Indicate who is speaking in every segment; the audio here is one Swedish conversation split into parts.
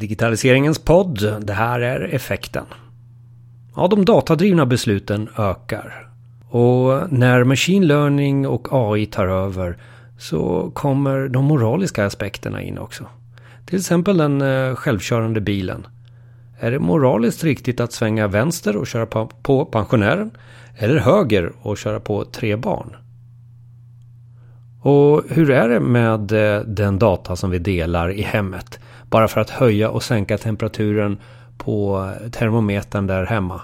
Speaker 1: Digitaliseringens podd, det här är effekten. Ja, de datadrivna besluten ökar. Och när machine learning och AI tar över så kommer de moraliska aspekterna in också. Till exempel den eh, självkörande bilen. Är det moraliskt riktigt att svänga vänster och köra på pensionären? Eller höger och köra på tre barn? Och hur är det med eh, den data som vi delar i hemmet? Bara för att höja och sänka temperaturen på termometern där hemma.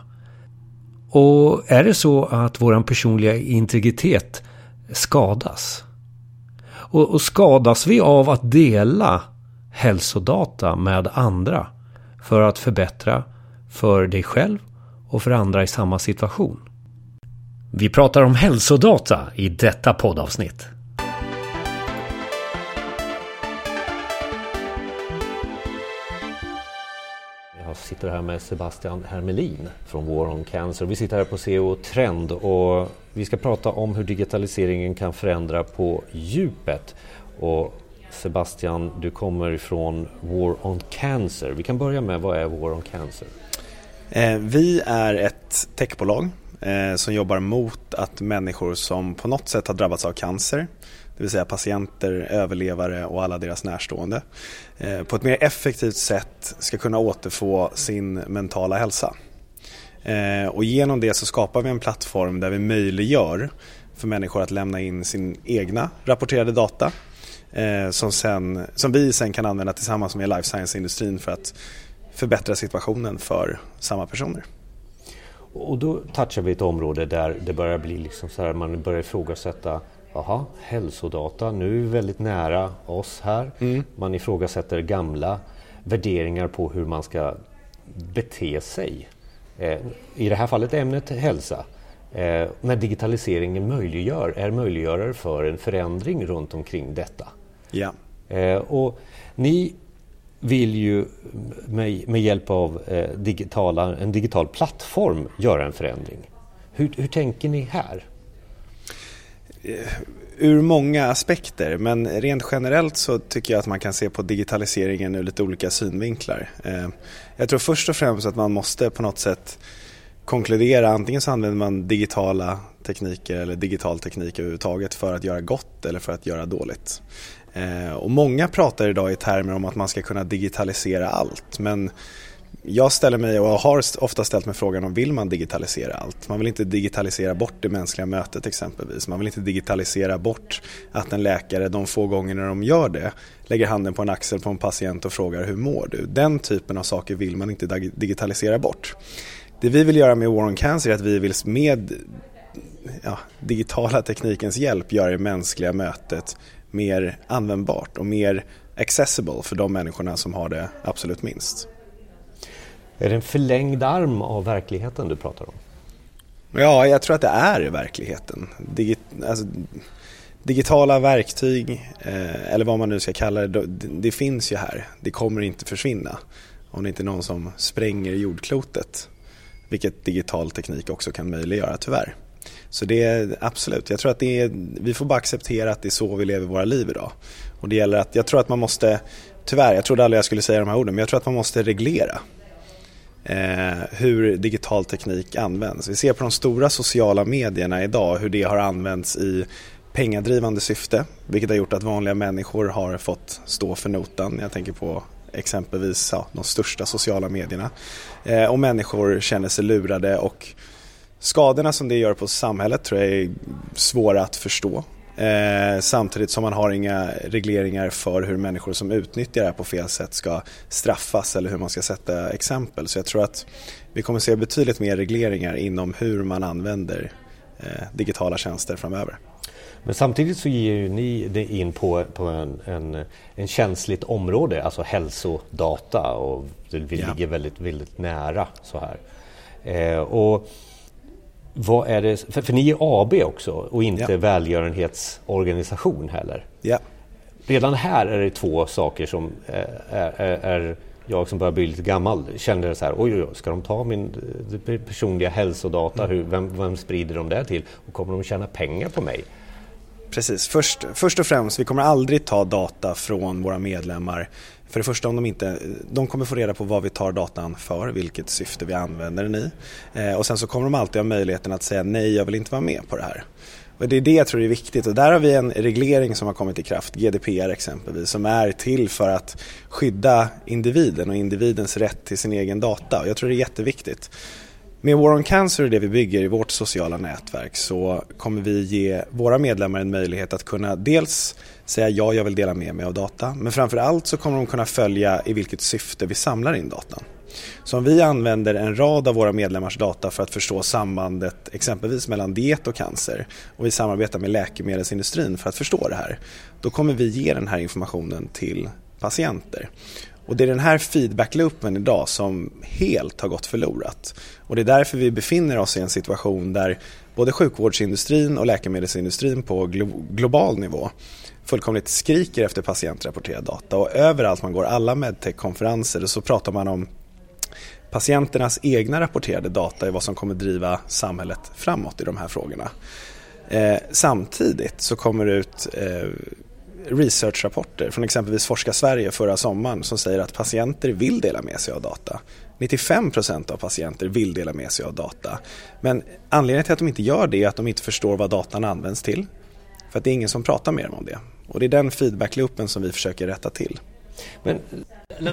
Speaker 1: Och är det så att vår personliga integritet skadas? Och, och skadas vi av att dela hälsodata med andra för att förbättra för dig själv och för andra i samma situation? Vi pratar om hälsodata i detta poddavsnitt. Sitter här med Sebastian Hermelin från War on Cancer. Vi sitter här på CO Trend och vi ska prata om hur digitaliseringen kan förändra på djupet. Och Sebastian, du kommer ifrån War on Cancer. Vi kan börja med, vad är War on Cancer?
Speaker 2: Eh, vi är ett techbolag eh, som jobbar mot att människor som på något sätt har drabbats av cancer det vill säga patienter, överlevare och alla deras närstående, eh, på ett mer effektivt sätt ska kunna återfå sin mentala hälsa. Eh, och genom det så skapar vi en plattform där vi möjliggör för människor att lämna in sin egna rapporterade data eh, som, sen, som vi sen kan använda tillsammans med life science-industrin för att förbättra situationen för samma personer.
Speaker 1: Och då touchar vi ett område där det börjar bli liksom så här, man börjar ifrågasätta Jaha, hälsodata, nu är vi väldigt nära oss här. Mm. Man ifrågasätter gamla värderingar på hur man ska bete sig. Eh, I det här fallet ämnet hälsa. Eh, när digitaliseringen möjliggör, är möjliggörare för en förändring runt omkring detta.
Speaker 2: Ja.
Speaker 1: Eh, och ni vill ju med, med hjälp av eh, digitala, en digital plattform göra en förändring. Hur, hur tänker ni här?
Speaker 2: Eh, ur många aspekter men rent generellt så tycker jag att man kan se på digitaliseringen ur lite olika synvinklar. Eh, jag tror först och främst att man måste på något sätt konkludera antingen så använder man digitala tekniker eller digital teknik överhuvudtaget för att göra gott eller för att göra dåligt. Eh, och många pratar idag i termer om att man ska kunna digitalisera allt men jag ställer mig och har ofta ställt mig frågan om vill man digitalisera allt? Man vill inte digitalisera bort det mänskliga mötet exempelvis. Man vill inte digitalisera bort att en läkare de få gånger när de gör det lägger handen på en axel på en patient och frågar hur mår du? Den typen av saker vill man inte digitalisera bort. Det vi vill göra med War on Cancer är att vi vill med ja, digitala teknikens hjälp göra det mänskliga mötet mer användbart och mer accessible för de människorna som har det absolut minst.
Speaker 1: Är det en förlängd arm av verkligheten du pratar om?
Speaker 2: Ja, jag tror att det är verkligheten. Digi alltså, digitala verktyg, eh, eller vad man nu ska kalla det, det, det, finns ju här. Det kommer inte försvinna. Om det inte är någon som spränger jordklotet. Vilket digital teknik också kan möjliggöra tyvärr. Så det är absolut, jag tror att det är, vi får bara acceptera att det är så vi lever våra liv idag. Och det gäller att, jag tror att man måste, tyvärr, jag trodde aldrig jag skulle säga de här orden, men jag tror att man måste reglera Eh, hur digital teknik används. Vi ser på de stora sociala medierna idag hur det har använts i pengadrivande syfte vilket har gjort att vanliga människor har fått stå för notan. Jag tänker på exempelvis ja, de största sociala medierna. Eh, och människor känner sig lurade och skadorna som det gör på samhället tror jag är svåra att förstå. Eh, samtidigt som man har inga regleringar för hur människor som utnyttjar det här på fel sätt ska straffas eller hur man ska sätta exempel. Så jag tror att vi kommer se betydligt mer regleringar inom hur man använder eh, digitala tjänster framöver.
Speaker 1: Men samtidigt så ger ju ni det in på, på en, en, en känsligt område, alltså hälsodata och vi ja. ligger väldigt, väldigt nära så här. Eh, och vad är det, för, för ni är AB också och inte ja. välgörenhetsorganisation heller.
Speaker 2: Ja.
Speaker 1: Redan här är det två saker som är, är, är jag som börjar bli lite gammal känner så här, oj, oj, ska de ta min personliga hälsodata? Mm. Hur, vem, vem sprider de det till? Och kommer de tjäna pengar på mig?
Speaker 2: Precis, först, först och främst, vi kommer aldrig ta data från våra medlemmar. För det första, om de, inte, de kommer få reda på vad vi tar datan för, vilket syfte vi använder den i. Eh, och sen så kommer de alltid ha möjligheten att säga nej, jag vill inte vara med på det här. Och det är det jag tror är viktigt och där har vi en reglering som har kommit i kraft, GDPR exempelvis, som är till för att skydda individen och individens rätt till sin egen data. Och jag tror det är jätteviktigt. Med War on Cancer och det vi bygger i vårt sociala nätverk så kommer vi ge våra medlemmar en möjlighet att kunna dels säga ja, jag vill dela med mig av data, men framför allt så kommer de kunna följa i vilket syfte vi samlar in datan. Så om vi använder en rad av våra medlemmars data för att förstå sambandet exempelvis mellan diet och cancer och vi samarbetar med läkemedelsindustrin för att förstå det här, då kommer vi ge den här informationen till patienter. Och det är den här feedbackloopen idag som helt har gått förlorat. Och det är därför vi befinner oss i en situation där både sjukvårdsindustrin och läkemedelsindustrin på global nivå fullkomligt skriker efter patientrapporterad data och överallt man går, alla medtech-konferenser, så pratar man om patienternas egna rapporterade data är vad som kommer driva samhället framåt i de här frågorna. Eh, samtidigt så kommer det ut eh, researchrapporter från exempelvis Forska Sverige förra sommaren som säger att patienter vill dela med sig av data. 95% av patienter vill dela med sig av data. Men anledningen till att de inte gör det är att de inte förstår vad datan används till. För att det är ingen som pratar med dem om det. Och det är den feedbackloopen som vi försöker rätta till.
Speaker 1: Men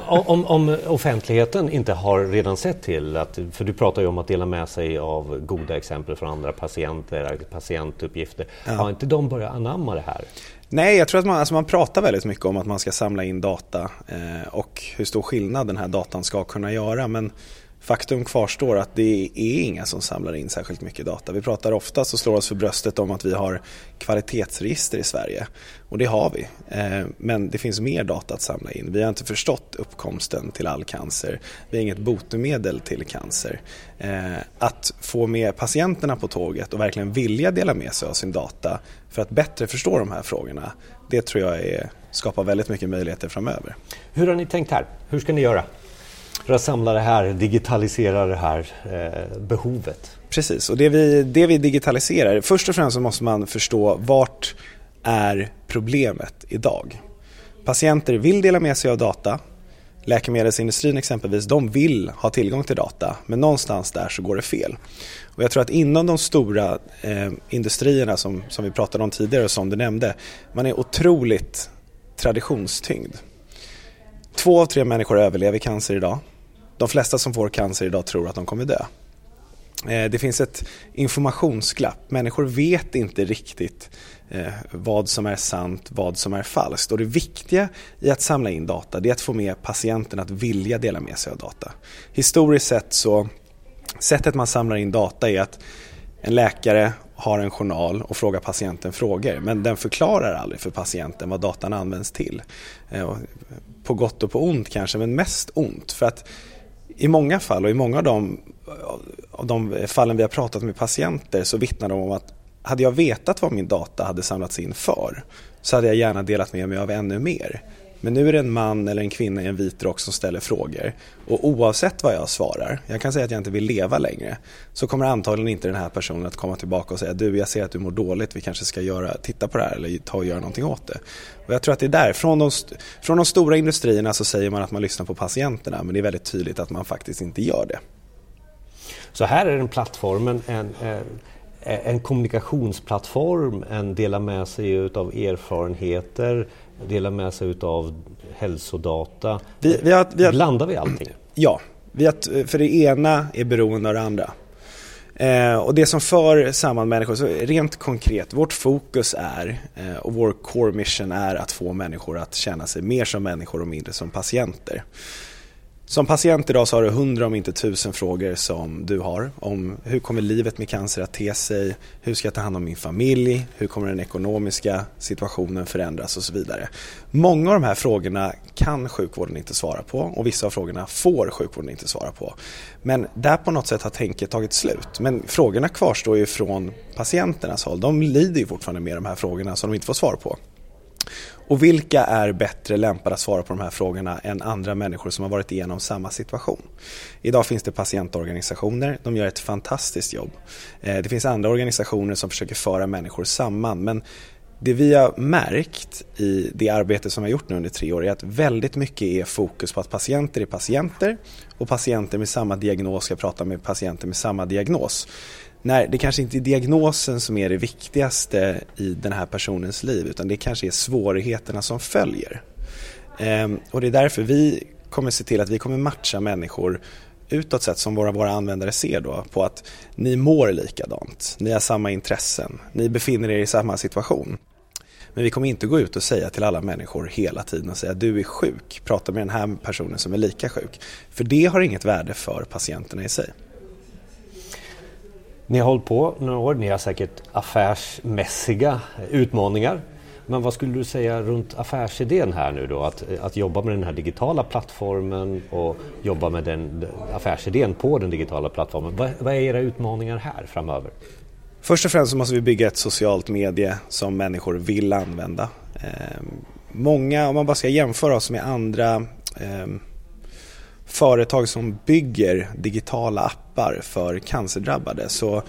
Speaker 1: om, om, offentligheten inte har redan sett till att, för du pratar ju om att dela med sig av goda exempel från andra patienter, patientuppgifter. Ja. Har inte de börjat anamma det här?
Speaker 2: Nej, jag tror att man, alltså man pratar väldigt mycket om att man ska samla in data eh, och hur stor skillnad den här datan ska kunna göra. Men faktum kvarstår att det är inga som samlar in särskilt mycket data. Vi pratar ofta och slår oss för bröstet om att vi har kvalitetsregister i Sverige. Och det har vi. Eh, men det finns mer data att samla in. Vi har inte förstått uppkomsten till all cancer. Vi har inget botemedel till cancer. Eh, att få med patienterna på tåget och verkligen vilja dela med sig av sin data för att bättre förstå de här frågorna. Det tror jag är, skapar väldigt mycket möjligheter framöver.
Speaker 1: Hur har ni tänkt här? Hur ska ni göra? För att samla det här, digitalisera det här eh, behovet.
Speaker 2: Precis, och det vi, det vi digitaliserar, först och främst så måste man förstå vart är problemet idag. Patienter vill dela med sig av data. Läkemedelsindustrin exempelvis, de vill ha tillgång till data men någonstans där så går det fel. Och jag tror att inom de stora eh, industrierna som, som vi pratade om tidigare och som du nämnde, man är otroligt traditionstyngd. Två av tre människor överlever cancer idag. De flesta som får cancer idag tror att de kommer dö. Eh, det finns ett informationsglapp. Människor vet inte riktigt eh, vad som är sant, vad som är falskt. Och det viktiga i att samla in data är att få med patienten att vilja dela med sig av data. Historiskt sett så, sättet man samlar in data är att en läkare har en journal och frågar patienten frågor men den förklarar aldrig för patienten vad datan används till. Eh, på gott och på ont kanske, men mest ont. För att i många fall och i många av de, av de fallen vi har pratat med patienter så vittnar de om att hade jag vetat vad min data hade samlats in för så hade jag gärna delat med mig av ännu mer. Men nu är det en man eller en kvinna i en vit rock som ställer frågor. Och oavsett vad jag svarar, jag kan säga att jag inte vill leva längre, så kommer antagligen inte den här personen att komma tillbaka och säga du, jag ser att du mår dåligt, vi kanske ska göra, titta på det här eller ta och göra någonting åt det. Och jag tror att det är där, från de, från de stora industrierna så säger man att man lyssnar på patienterna, men det är väldigt tydligt att man faktiskt inte gör det.
Speaker 1: Så här är den plattformen en, en, en kommunikationsplattform, en dela med sig av erfarenheter, dela med sig av hälsodata. Vi, vi har, vi har, Blandar vi allting?
Speaker 2: Ja, vi har, för det ena är beroende av det andra. Eh, och det som för samman människor, så rent konkret, vårt fokus är eh, och vår core mission är att få människor att känna sig mer som människor och mindre som patienter. Som patient idag så har du hundra om inte tusen frågor som du har om hur kommer livet med cancer att te sig, hur ska jag ta hand om min familj, hur kommer den ekonomiska situationen förändras och så vidare. Många av de här frågorna kan sjukvården inte svara på och vissa av frågorna får sjukvården inte svara på. Men där på något sätt har tänket tagit slut. Men frågorna kvarstår ju från patienternas håll. De lider ju fortfarande med de här frågorna som de inte får svar på. Och vilka är bättre lämpade att svara på de här frågorna än andra människor som har varit igenom samma situation? Idag finns det patientorganisationer, de gör ett fantastiskt jobb. Eh, det finns andra organisationer som försöker föra människor samman men det vi har märkt i det arbete som vi har gjort nu under tre år är att väldigt mycket är fokus på att patienter är patienter och patienter med samma diagnos ska prata med patienter med samma diagnos. När det kanske inte är diagnosen som är det viktigaste i den här personens liv utan det kanske är svårigheterna som följer. Ehm, och det är därför vi kommer se till att vi kommer matcha människor utåt sett som våra, våra användare ser då på att ni mår likadant, ni har samma intressen, ni befinner er i samma situation. Men vi kommer inte gå ut och säga till alla människor hela tiden och säga du är sjuk, prata med den här personen som är lika sjuk. För det har inget värde för patienterna i sig.
Speaker 1: Ni har hållit på några år, ni har säkert affärsmässiga utmaningar. Men vad skulle du säga runt affärsidén här nu då? Att, att jobba med den här digitala plattformen och jobba med den affärsidén på den digitala plattformen. Vad, vad är era utmaningar här framöver?
Speaker 2: Först och främst så måste vi bygga ett socialt medie som människor vill använda. Eh, många, om man bara ska jämföra oss med andra eh, företag som bygger digitala appar för cancerdrabbade så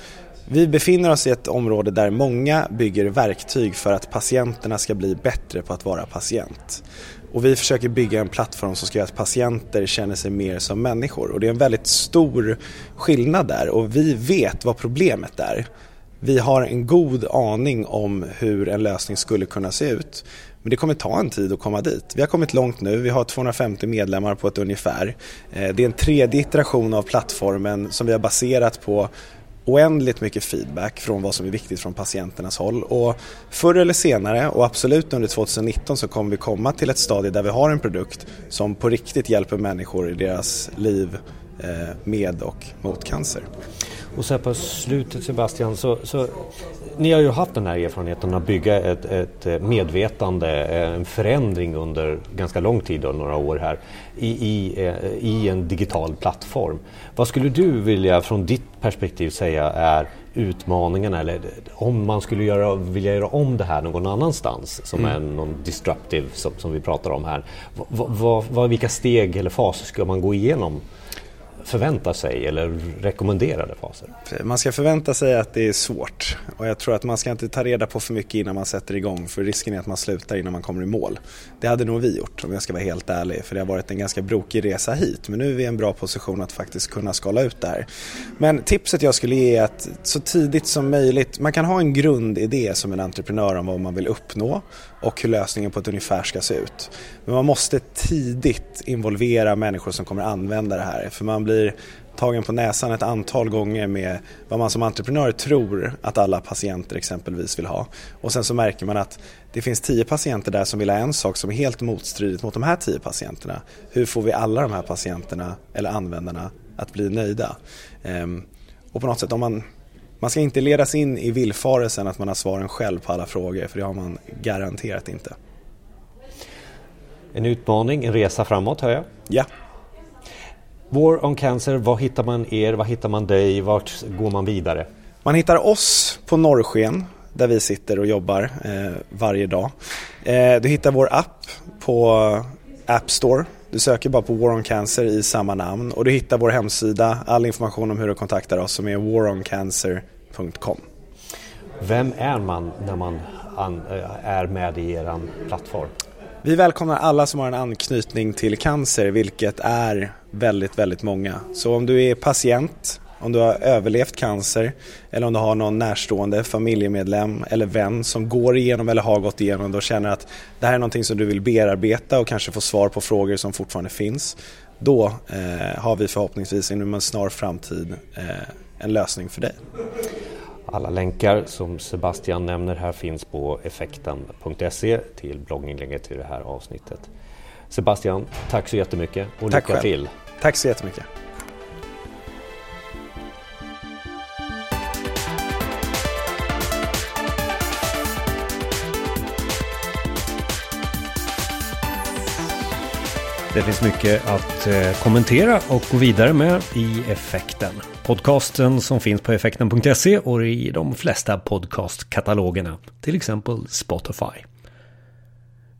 Speaker 2: vi befinner oss i ett område där många bygger verktyg för att patienterna ska bli bättre på att vara patient. Och vi försöker bygga en plattform som ska göra att patienter känner sig mer som människor. Och det är en väldigt stor skillnad där och vi vet vad problemet är. Vi har en god aning om hur en lösning skulle kunna se ut. Men det kommer ta en tid att komma dit. Vi har kommit långt nu, vi har 250 medlemmar på ett ungefär. Eh, det är en tredje iteration av plattformen som vi har baserat på oändligt mycket feedback från vad som är viktigt från patienternas håll. Och förr eller senare, och absolut under 2019, så kommer vi komma till ett stadie där vi har en produkt som på riktigt hjälper människor i deras liv eh, med och mot cancer.
Speaker 1: Och så här på slutet Sebastian, så, så, ni har ju haft den här erfarenheten att bygga ett, ett medvetande, en förändring under ganska lång tid, och några år här, i, i, eh, i en digital plattform. Vad skulle du vilja från ditt perspektiv säga är utmaningarna eller om man skulle göra, vilja göra om det här någon annanstans som mm. är någon disruptive som, som vi pratar om här. V, v, vilka steg eller faser ska man gå igenom förvänta sig eller rekommenderade faser?
Speaker 2: Man ska förvänta sig att det är svårt och jag tror att man ska inte ta reda på för mycket innan man sätter igång för risken är att man slutar innan man kommer i mål. Det hade nog vi gjort om jag ska vara helt ärlig för det har varit en ganska brokig resa hit men nu är vi i en bra position att faktiskt kunna skala ut det här. Men tipset jag skulle ge är att så tidigt som möjligt, man kan ha en grundidé som en entreprenör om vad man vill uppnå och hur lösningen på ett ungefär ska se ut. Men man måste tidigt involvera människor som kommer använda det här för man blir tagen på näsan ett antal gånger med vad man som entreprenör tror att alla patienter exempelvis vill ha. Och sen så märker man att det finns tio patienter där som vill ha en sak som är helt motstridigt mot de här tio patienterna. Hur får vi alla de här patienterna eller användarna att bli nöjda? Ehm, och på något sätt om man man ska inte ledas in i villfarelsen att man har svaren själv på alla frågor för det har man garanterat inte.
Speaker 1: En utmaning, en resa framåt hör jag.
Speaker 2: Ja.
Speaker 1: War on Cancer, var hittar man er, var hittar man dig, vart går man vidare?
Speaker 2: Man hittar oss på Norrsken där vi sitter och jobbar eh, varje dag. Eh, du hittar vår app på App Store du söker bara på War on Cancer i samma namn och du hittar vår hemsida, all information om hur du kontaktar oss som är waroncancer.com.
Speaker 1: Vem är man när man är med i er plattform?
Speaker 2: Vi välkomnar alla som har en anknytning till cancer, vilket är väldigt, väldigt många. Så om du är patient om du har överlevt cancer eller om du har någon närstående familjemedlem eller vän som går igenom eller har gått igenom det och känner att det här är någonting som du vill bearbeta och kanske få svar på frågor som fortfarande finns. Då eh, har vi förhoppningsvis inom en snar framtid eh, en lösning för dig.
Speaker 1: Alla länkar som Sebastian nämner här finns på effekten.se till blogginlägget till det här avsnittet. Sebastian, tack så jättemycket och
Speaker 2: tack
Speaker 1: lycka
Speaker 2: själv.
Speaker 1: till!
Speaker 2: Tack så jättemycket!
Speaker 1: Det finns mycket att eh, kommentera och gå vidare med i Effekten. Podcasten som finns på effekten.se och i de flesta podcastkatalogerna, till exempel Spotify.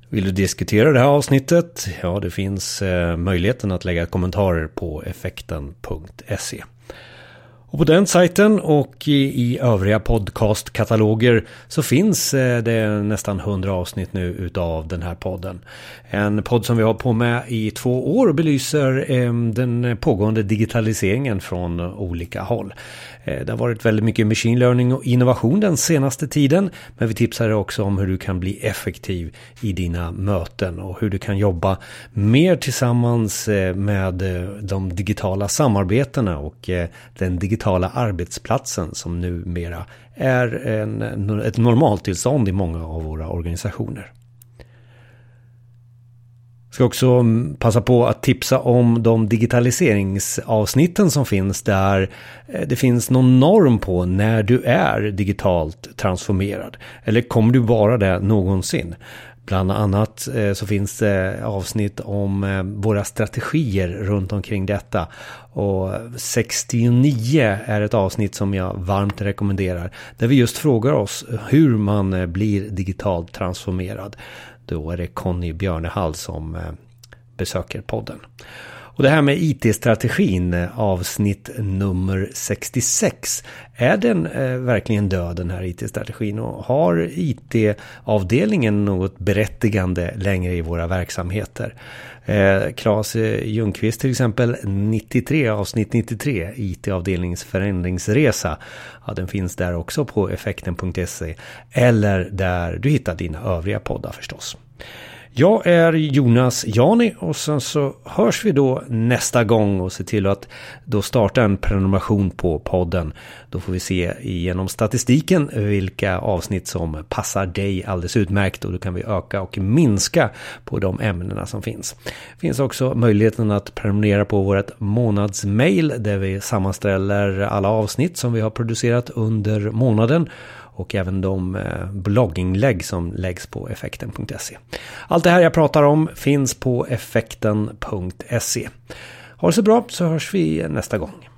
Speaker 1: Vill du diskutera det här avsnittet? Ja, det finns eh, möjligheten att lägga kommentarer på effekten.se. Och på den sajten och i, övriga podcastkataloger så finns eh, det nästan 100 avsnitt nu utav den här podden. En podd som vi har på med i två år och belyser ehm, den pågående digitaliseringen från olika håll. Eh, det har varit väldigt mycket machine learning och innovation den senaste tiden. Men vi tipsar också om hur du kan bli effektiv i dina möten och hur du kan jobba mer tillsammans eh, med de digitala samarbetena och den digitala digitala arbetsplatsen som numera är en, ett normaltillstånd i många av våra organisationer. Jag ska också passa på att tipsa om de digitaliseringsavsnitten som finns där eh, det finns någon norm på när du är digitalt transformerad. Eller kommer du vara det någonsin? Bland annat eh, så finns det avsnitt om eh, våra strategier runt omkring detta. Och 69 är ett avsnitt som jag varmt rekommenderar. Där vi just frågar oss hur man eh, blir digitalt transformerad. Då är det Conny Björnehall som besöker podden. Och det här med IT-strategin, eh, avsnitt nummer 66. Är den eh, verkligen död den här IT-strategin och har IT-avdelningen något berättigande längre i våra verksamheter? Eh, Claes eh, Ljungqvist till exempel, 93, avsnitt 93, IT-avdelningens förändringsresa. Ja, den finns där också på effekten.se eller där du hittar dina övriga poddar förstås. Jag är Jonas Jani och sen så hörs vi då nästa gång och se till att då starta en prenumeration på podden. Då får vi se genom statistiken vilka avsnitt som passar dig alldeles utmärkt och då kan vi öka och minska på de ämnena som finns. Det finns också möjligheten att prenumerera på vårt månadsmail där vi sammanställer alla avsnitt som vi har producerat under månaden och även de eh, blogginlägg som läggs på effekten.se. Allt det här jag pratar om finns på effekten.se. Ha det så bra så hörs vi nästa gång.